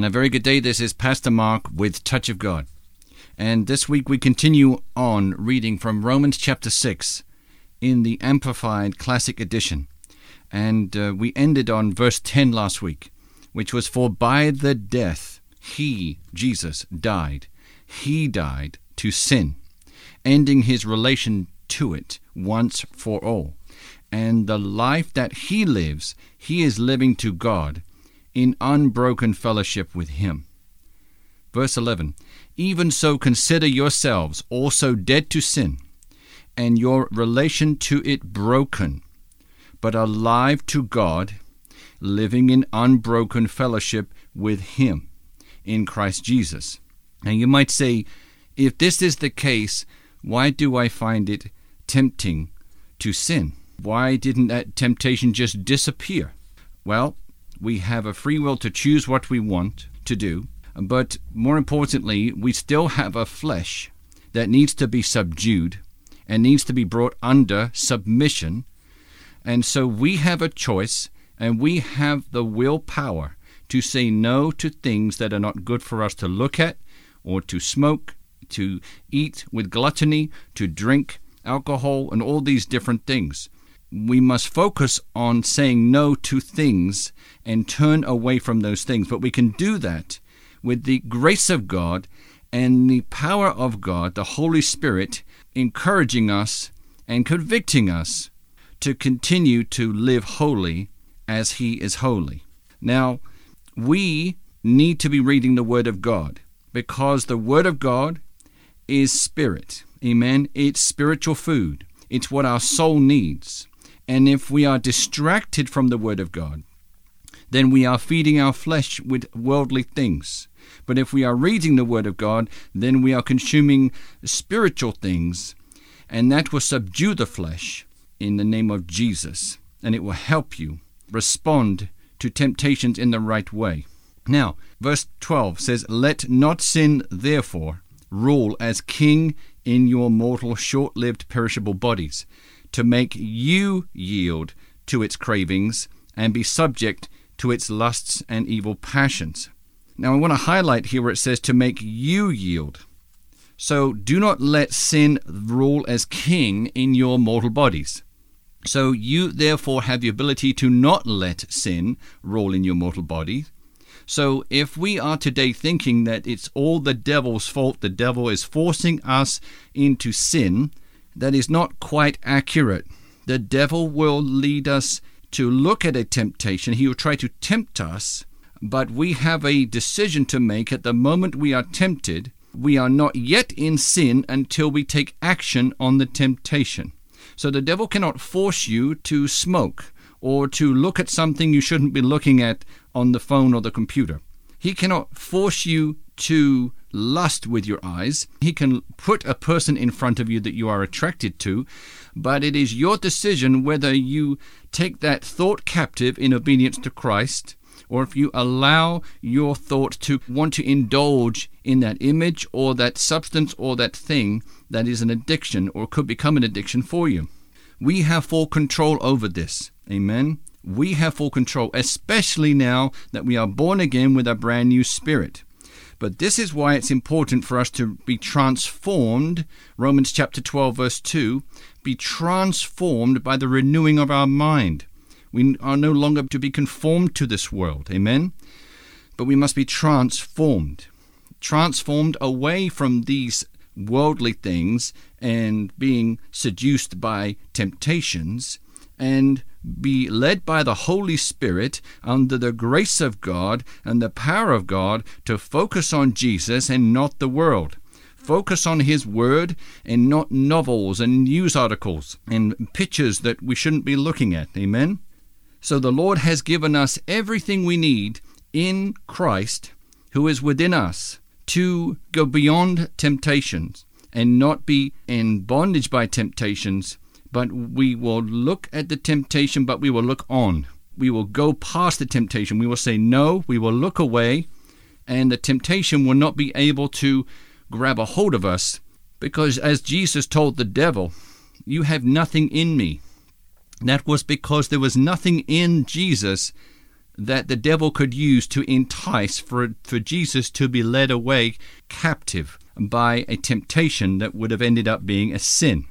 And a very good day. This is Pastor Mark with Touch of God. And this week we continue on reading from Romans chapter 6 in the Amplified Classic Edition. And uh, we ended on verse 10 last week, which was For by the death he, Jesus, died. He died to sin, ending his relation to it once for all. And the life that he lives, he is living to God in unbroken fellowship with Him. Verse 11 Even so, consider yourselves also dead to sin, and your relation to it broken, but alive to God, living in unbroken fellowship with Him in Christ Jesus. And you might say, if this is the case, why do I find it tempting to sin? Why didn't that temptation just disappear? Well, we have a free will to choose what we want to do, but more importantly, we still have a flesh that needs to be subdued and needs to be brought under submission. And so we have a choice and we have the willpower to say no to things that are not good for us to look at or to smoke, to eat with gluttony, to drink alcohol, and all these different things we must focus on saying no to things and turn away from those things. But we can do that with the grace of God and the power of God, the Holy Spirit, encouraging us and convicting us to continue to live holy as He is holy. Now, we need to be reading the Word of God because the Word of God is spirit. Amen. It's spiritual food, it's what our soul needs. And if we are distracted from the Word of God, then we are feeding our flesh with worldly things. But if we are reading the Word of God, then we are consuming spiritual things, and that will subdue the flesh in the name of Jesus, and it will help you respond to temptations in the right way. Now, verse 12 says, Let not sin, therefore, rule as king in your mortal, short lived, perishable bodies to make you yield to its cravings and be subject to its lusts and evil passions. Now, I want to highlight here where it says to make you yield. So, do not let sin rule as king in your mortal bodies. So, you therefore have the ability to not let sin rule in your mortal body. So, if we are today thinking that it's all the devil's fault, the devil is forcing us into sin, that is not quite accurate. The devil will lead us to look at a temptation. He will try to tempt us, but we have a decision to make at the moment we are tempted. We are not yet in sin until we take action on the temptation. So the devil cannot force you to smoke or to look at something you shouldn't be looking at on the phone or the computer. He cannot force you to lust with your eyes. He can put a person in front of you that you are attracted to, but it is your decision whether you take that thought captive in obedience to Christ or if you allow your thought to want to indulge in that image or that substance or that thing that is an addiction or could become an addiction for you. We have full control over this. Amen. We have full control, especially now that we are born again with a brand new spirit. But this is why it's important for us to be transformed. Romans chapter 12, verse 2 be transformed by the renewing of our mind. We are no longer to be conformed to this world. Amen? But we must be transformed. Transformed away from these worldly things and being seduced by temptations and be led by the Holy Spirit under the grace of God and the power of God to focus on Jesus and not the world. Focus on His Word and not novels and news articles and pictures that we shouldn't be looking at. Amen? So the Lord has given us everything we need in Christ who is within us to go beyond temptations and not be in bondage by temptations but we will look at the temptation, but we will look on. We will go past the temptation. We will say no, we will look away, and the temptation will not be able to grab a hold of us because, as Jesus told the devil, You have nothing in me. That was because there was nothing in Jesus that the devil could use to entice for, for Jesus to be led away captive by a temptation that would have ended up being a sin.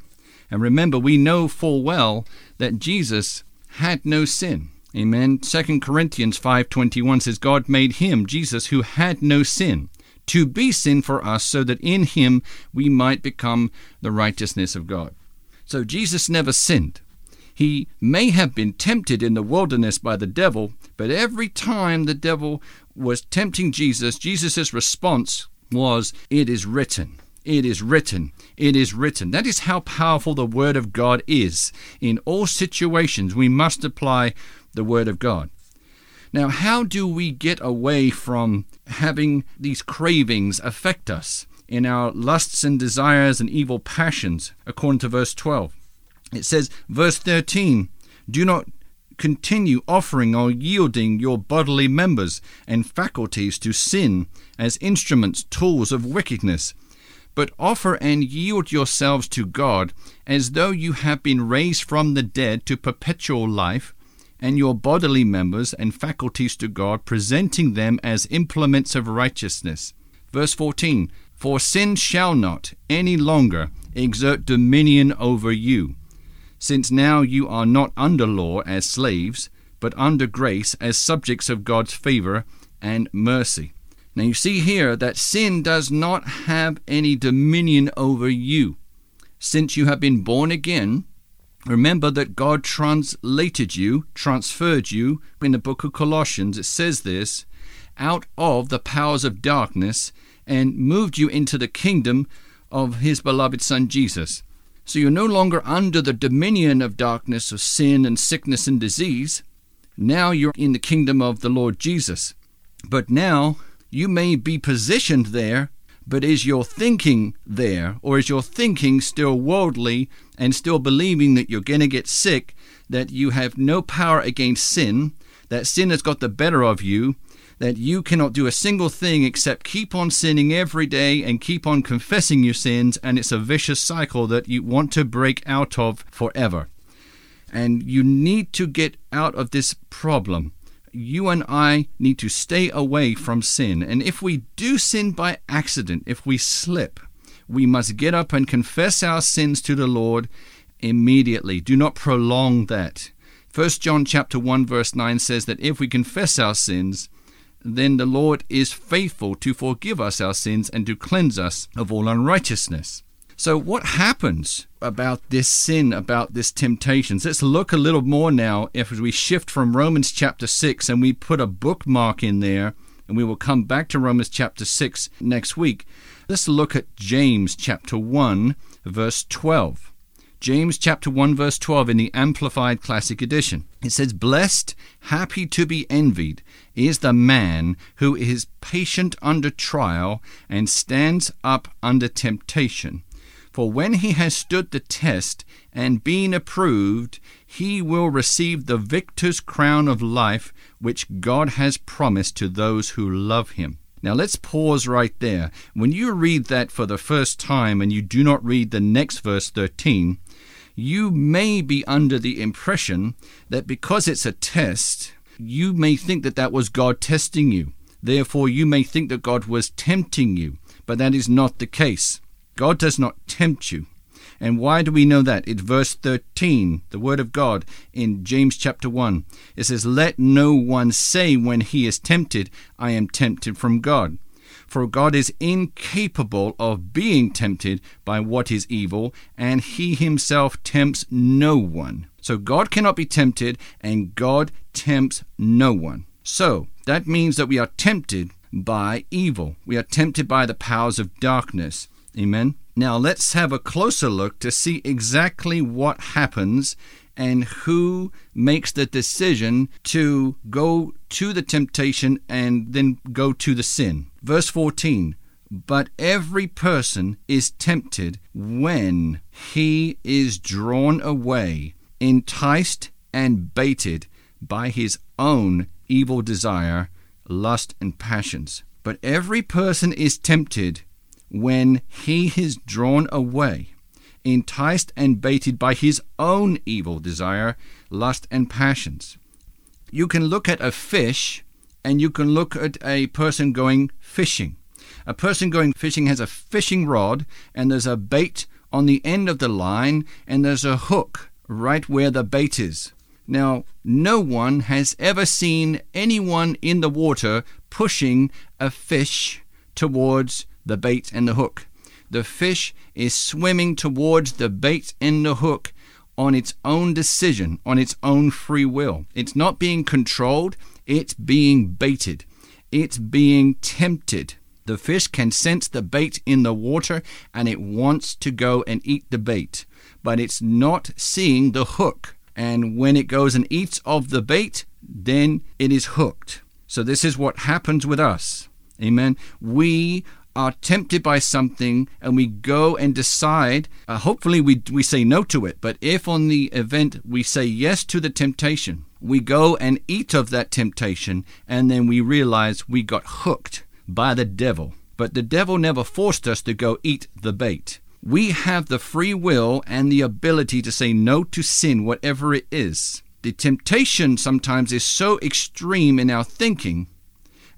And remember, we know full well that Jesus had no sin. Amen. 2 Corinthians 5:21 says God made him Jesus who had no sin to be sin for us so that in him we might become the righteousness of God. So Jesus never sinned. He may have been tempted in the wilderness by the devil, but every time the devil was tempting Jesus, Jesus' response was, It is written. It is written. It is written. That is how powerful the Word of God is. In all situations, we must apply the Word of God. Now, how do we get away from having these cravings affect us in our lusts and desires and evil passions, according to verse 12? It says, verse 13, do not continue offering or yielding your bodily members and faculties to sin as instruments, tools of wickedness, but offer and yield yourselves to God as though you have been raised from the dead to perpetual life, and your bodily members and faculties to God, presenting them as implements of righteousness. Verse 14 For sin shall not any longer exert dominion over you since now you are not under law as slaves, but under grace as subjects of God's favor and mercy. Now you see here that sin does not have any dominion over you. Since you have been born again, remember that God translated you, transferred you, in the book of Colossians, it says this, out of the powers of darkness and moved you into the kingdom of his beloved Son Jesus. So you're no longer under the dominion of darkness, of sin and sickness and disease. Now you're in the kingdom of the Lord Jesus. But now you may be positioned there, but is your thinking there? Or is your thinking still worldly and still believing that you're going to get sick, that you have no power against sin, that sin has got the better of you, that you cannot do a single thing except keep on sinning every day and keep on confessing your sins, and it's a vicious cycle that you want to break out of forever. And you need to get out of this problem. You and I need to stay away from sin. And if we do sin by accident, if we slip, we must get up and confess our sins to the Lord immediately. Do not prolong that. 1 John chapter 1 verse 9 says that if we confess our sins, then the Lord is faithful to forgive us our sins and to cleanse us of all unrighteousness. So, what happens about this sin, about this temptations? Let's look a little more now if we shift from Romans chapter 6 and we put a bookmark in there, and we will come back to Romans chapter 6 next week. Let's look at James chapter 1, verse 12. James chapter 1 verse 12 in the Amplified Classic Edition. It says, Blessed, happy to be envied, is the man who is patient under trial and stands up under temptation. For when he has stood the test and been approved, he will receive the victor's crown of life which God has promised to those who love him. Now let's pause right there. When you read that for the first time and you do not read the next verse 13, you may be under the impression that because it's a test, you may think that that was God testing you. Therefore, you may think that God was tempting you, but that is not the case. God does not tempt you. And why do we know that? In verse 13, the word of God in James chapter 1, it says, Let no one say when he is tempted, I am tempted from God. For God is incapable of being tempted by what is evil, and he himself tempts no one. So God cannot be tempted, and God tempts no one. So that means that we are tempted by evil. We are tempted by the powers of darkness. Amen. Now let's have a closer look to see exactly what happens and who makes the decision to go to the temptation and then go to the sin. Verse 14 But every person is tempted when he is drawn away, enticed, and baited by his own evil desire, lust, and passions. But every person is tempted when he is drawn away enticed and baited by his own evil desire, lust, and passions. You can look at a fish and you can look at a person going fishing. A person going fishing has a fishing rod and there's a bait on the end of the line and there's a hook right where the bait is. Now, no one has ever seen anyone in the water pushing a fish towards the bait and the hook. The fish is swimming towards the bait and the hook on its own decision, on its own free will. It's not being controlled, it's being baited, it's being tempted. The fish can sense the bait in the water and it wants to go and eat the bait, but it's not seeing the hook. And when it goes and eats of the bait, then it is hooked. So, this is what happens with us. Amen. We are tempted by something and we go and decide, uh, hopefully we, we say no to it, but if on the event we say yes to the temptation, we go and eat of that temptation and then we realize we got hooked by the devil. But the devil never forced us to go eat the bait. We have the free will and the ability to say no to sin, whatever it is. The temptation sometimes is so extreme in our thinking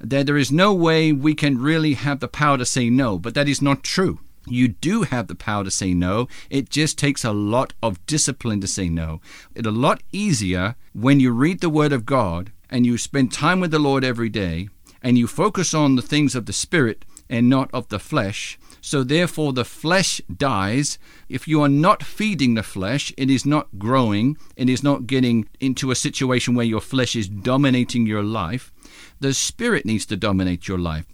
that there is no way we can really have the power to say no, but that is not true. You do have the power to say no. It just takes a lot of discipline to say no. It's a lot easier when you read the Word of God and you spend time with the Lord every day and you focus on the things of the Spirit and not of the flesh. So therefore, the flesh dies. If you are not feeding the flesh, it is not growing, it is not getting into a situation where your flesh is dominating your life. The Spirit needs to dominate your life.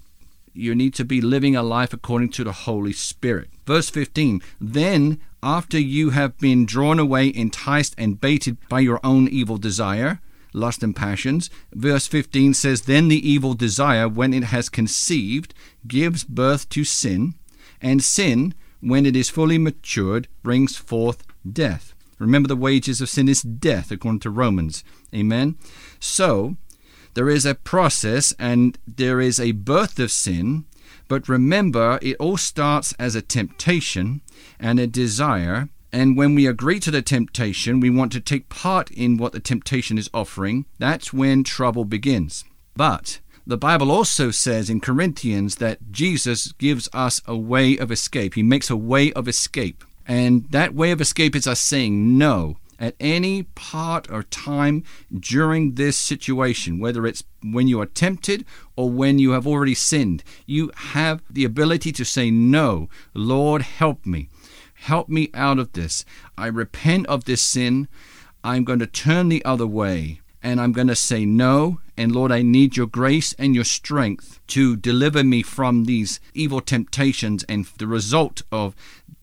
You need to be living a life according to the Holy Spirit. Verse 15 Then, after you have been drawn away, enticed, and baited by your own evil desire, lust and passions. Verse 15 says, Then the evil desire, when it has conceived, gives birth to sin, and sin, when it is fully matured, brings forth death. Remember, the wages of sin is death, according to Romans. Amen. So, there is a process and there is a birth of sin, but remember, it all starts as a temptation and a desire, and when we agree to the temptation, we want to take part in what the temptation is offering. That's when trouble begins. But the Bible also says in Corinthians that Jesus gives us a way of escape. He makes a way of escape. And that way of escape is us saying no at any part or time during this situation, whether it's when you are tempted or when you have already sinned. You have the ability to say, No, Lord, help me. Help me out of this. I repent of this sin. I'm going to turn the other way and I'm going to say no. And Lord, I need your grace and your strength to deliver me from these evil temptations and the result of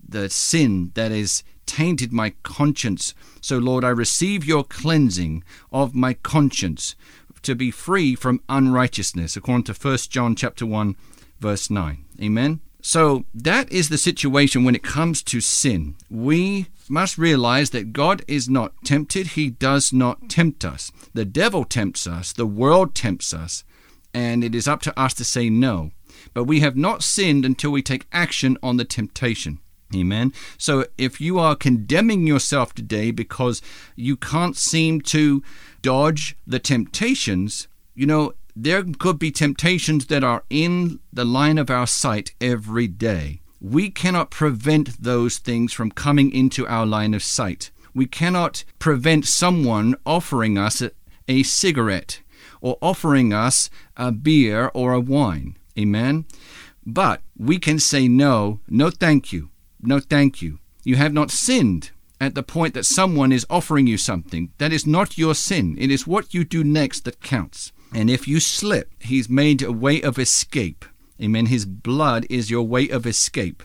the sin that is tainted my conscience. So, Lord, I receive your cleansing of my conscience to be free from unrighteousness, according to 1 John chapter 1, verse 9. Amen. So that is the situation when it comes to sin. We must realize that God is not tempted, He does not tempt us. The devil tempts us, the world tempts us, and it is up to us to say no. But we have not sinned until we take action on the temptation. Amen. So if you are condemning yourself today because you can't seem to dodge the temptations, you know, there could be temptations that are in the line of our sight every day. We cannot prevent those things from coming into our line of sight. We cannot prevent someone offering us a, cigarette or offering us a beer or a wine. Amen. But we can say no, no thank you, no thank you. You have not sinned at the point that someone is offering you something. That is not your sin. It is what you do next that counts. And if you slip, He's made a way of escape. Amen. His blood is your way of escape.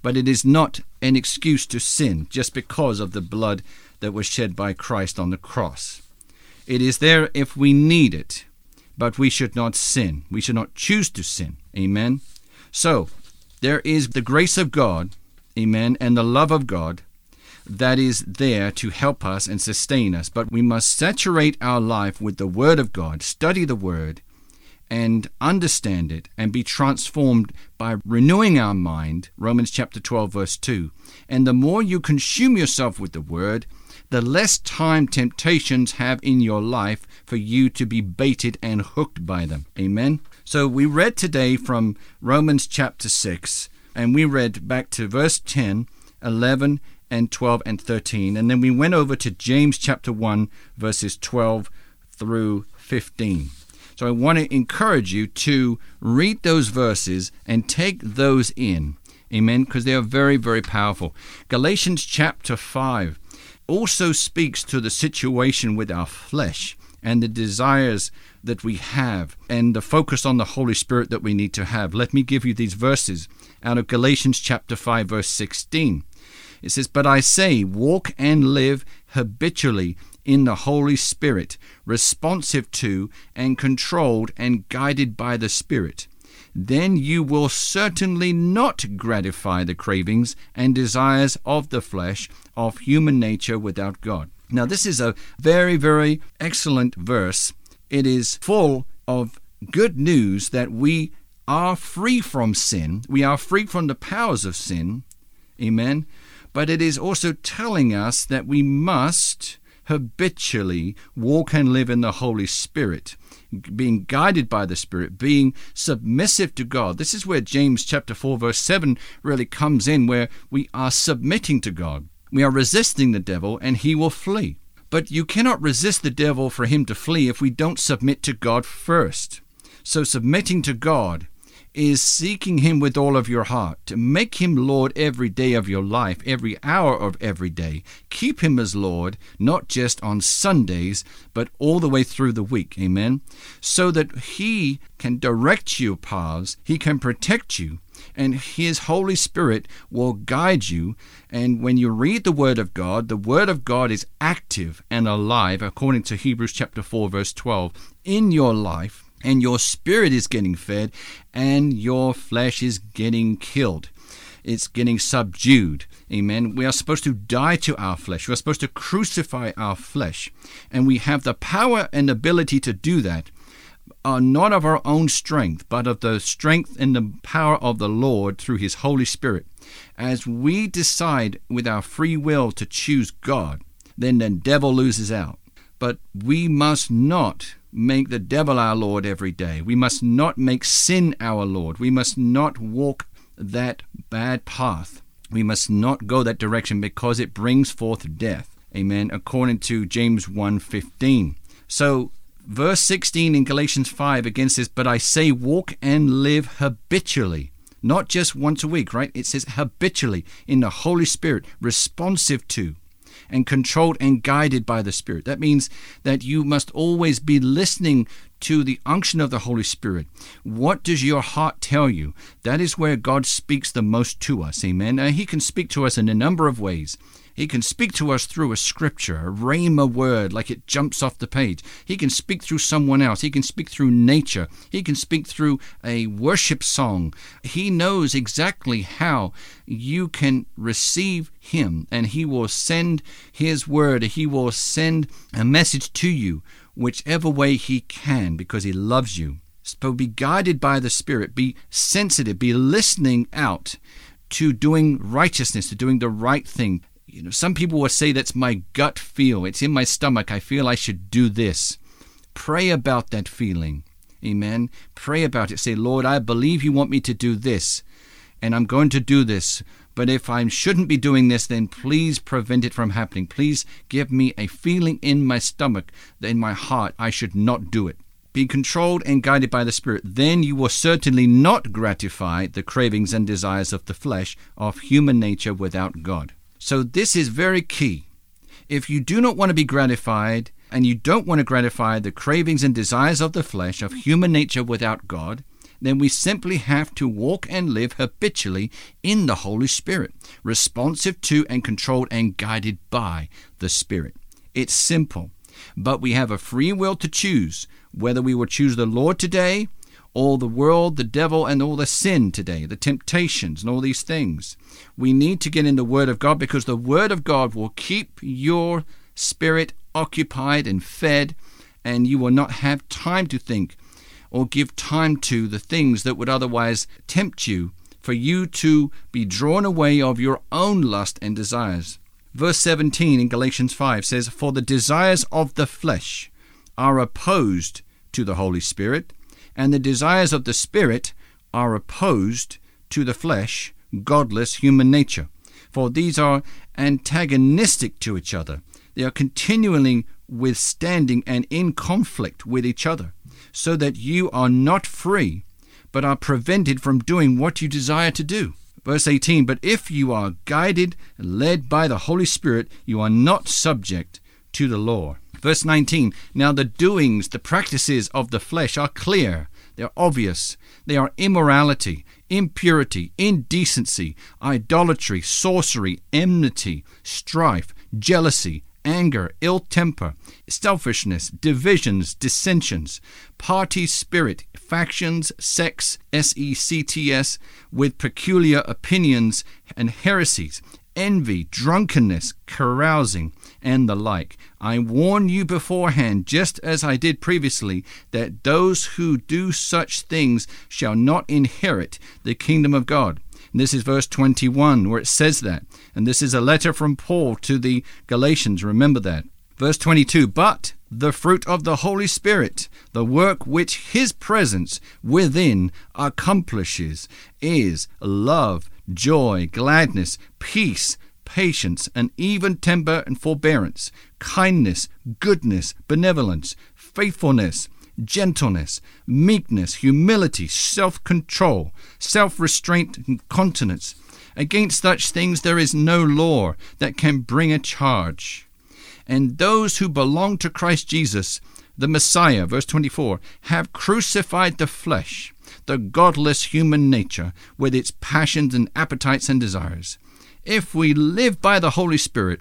But it is not an excuse to sin just because of the blood that was shed by Christ on the cross. It is there if we need it, but we should not sin. We should not choose to sin. Amen. So, there is the grace of God, amen, and the love of God that is there to help us and sustain us. But we must saturate our life with the Word of God, study the Word, and understand it and be transformed by renewing our mind. Romans chapter 12, verse 2. And the more you consume yourself with the Word, the less time temptations have in your life for you to be baited and hooked by them. Amen. So we read today from Romans chapter 6, and we read back to verse 10, 11, and 12 and 13. And then we went over to James chapter 1, verses 12 through 15. So I want to encourage you to read those verses and take those in. Amen. Because they are very, very powerful. Galatians chapter 5 also speaks to the situation with our flesh and the desires that we have and the focus on the Holy Spirit that we need to have. Let me give you these verses out of Galatians chapter 5 verse 16. It says, But I say, walk and live habitually in the Holy Spirit, responsive to and controlled and guided by the Spirit. Then you will certainly not gratify the cravings and desires of the flesh, of human nature without God. Now, this is a very, very excellent verse. It is full of good news that we are free from sin. We are free from the powers of sin. Amen but it is also telling us that we must habitually walk and live in the Holy Spirit, being guided by the Spirit, being submissive to God. This is where James chapter 4 verse 7 really comes in where we are submitting to God. We are resisting the devil and he will flee. But you cannot resist the devil for him to flee if we don't submit to God first. So submitting to God is seeking Him with all of your heart. To make Him Lord every day of your life, every hour of every day. Keep Him as Lord, not just on Sundays, but all the way through the week. Amen. So that He can direct your paths, He can protect you, and His Holy Spirit will guide you. And when you read the Word of God, the Word of God is active and alive, according to Hebrews chapter 4, verse 12, in your life and your spirit is getting fed, and your flesh is getting killed. It's getting subdued. Amen. We are supposed to die to our flesh. We're supposed to crucify our flesh. And we have the power and ability to do that, uh, not of our own strength, but of the strength and the power of the Lord through His Holy Spirit. As we decide with our free will to choose God, then the devil loses out. But we must not make the devil our Lord every day. We must not make sin our Lord. We must not walk that bad path. We must not go that direction because it brings forth death. Amen. According to James 1:15. So verse 16 in Galatians 5 again says, But I say walk and live habitually. Not just once a week, right? It says habitually in the Holy Spirit, responsive to and controlled and guided by the Spirit. That means that you must always be listening to the unction of the Holy Spirit. What does your heart tell you? That is where God speaks the most to us. Amen. Now, he can speak to us in a number of ways. He can speak to us through a scripture, a rhema word, like it jumps off the page. He can speak through someone else. He can speak through nature. He can speak through a worship song. He knows exactly how you can receive Him, and He will send His word. He will send a message to you, whichever way He can, because He loves you. So be guided by the Spirit. Be sensitive. Be listening out to doing righteousness, to doing the right thing, you know, some people will say that's my gut feel. It's in my stomach. I feel I should do this. Pray about that feeling. Amen. Pray about it. Say, Lord, I believe you want me to do this, and I'm going to do this. But if I shouldn't be doing this, then please prevent it from happening. Please give me a feeling in my stomach, in my heart, I should not do it. Be controlled and guided by the Spirit. Then you will certainly not gratify the cravings and desires of the flesh, of human nature without God. So this is very key. If you do not want to be gratified, and you don't want to gratify the cravings and desires of the flesh, of human nature without God, then we simply have to walk and live habitually in the Holy Spirit, responsive to and controlled and guided by the Spirit. It's simple, but we have a free will to choose whether we will choose the Lord today all the world, the devil, and all the sin today, the temptations, and all these things. We need to get in the Word of God because the Word of God will keep your spirit occupied and fed, and you will not have time to think or give time to the things that would otherwise tempt you for you to be drawn away of your own lust and desires. Verse 17 in Galatians 5 says, For the desires of the flesh are opposed to the Holy Spirit, and the desires of the Spirit are opposed to the flesh, godless human nature. For these are antagonistic to each other. They are continually withstanding and in conflict with each other, so that you are not free, but are prevented from doing what you desire to do. Verse 18 But if you are guided, led by the Holy Spirit, you are not subject to the law. Verse 19 Now the doings, the practices of the flesh are clear, they're obvious. They are immorality, impurity, indecency, idolatry, sorcery, enmity, strife, jealousy, anger, ill temper, selfishness, divisions, dissensions, party spirit, factions, sects, S E C T S, with peculiar opinions and heresies, envy, drunkenness, carousing, and the like. I warn you beforehand, just as I did previously, that those who do such things shall not inherit the kingdom of God. And this is verse 21 where it says that. And this is a letter from Paul to the Galatians. Remember that. Verse 22 But the fruit of the Holy Spirit, the work which His presence within accomplishes, is love, joy, gladness, peace, patience, and even temper and forbearance, kindness, goodness, benevolence, faithfulness gentleness, meekness, humility, self control, self restraint, and continence. Against such things there is no law that can bring a charge. And those who belong to Christ Jesus, the Messiah, verse 24, have crucified the flesh, the godless human nature, with its passions and appetites and desires. If we live by the Holy Spirit,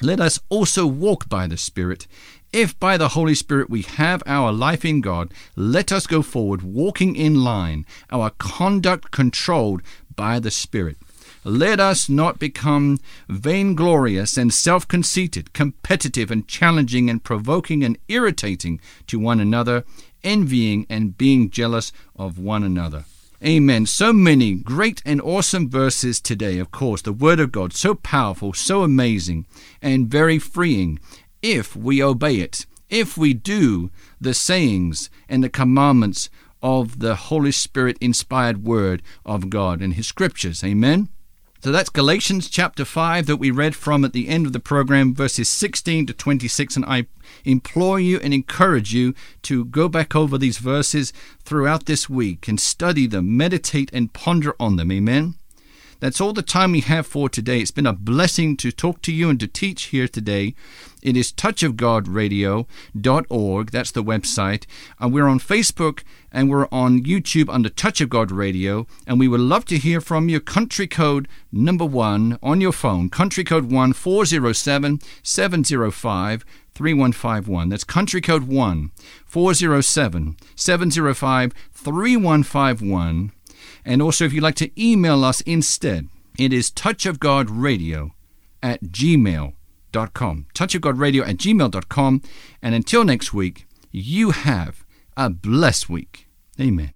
let us also walk by the Spirit. If by the Holy Spirit we have our life in God, let us go forward walking in line, our conduct controlled by the Spirit. Let us not become vainglorious and self conceited, competitive and challenging and provoking and irritating to one another, envying and being jealous of one another. Amen. So many great and awesome verses today, of course. The Word of God, so powerful, so amazing, and very freeing if we obey it, if we do the sayings and the commandments of the Holy Spirit inspired Word of God and His Scriptures. Amen. So that's Galatians chapter 5 that we read from at the end of the program, verses 16 to 26. And I implore you and encourage you to go back over these verses throughout this week and study them, meditate and ponder on them. Amen. That's all the time we have for today. It's been a blessing to talk to you and to teach here today. It is touchofgodradio.org. That's the website. And we're on Facebook and we're on YouTube under Touch of God Radio. And we would love to hear from you. Country code number one on your phone. Country code 1 407 705 3151. That's country code 1 407 705 3151. And also, if you'd like to email us instead, it is touchofgodradio at gmail.com. Touchofgodradio at gmail.com. And until next week, you have a blessed week. Amen.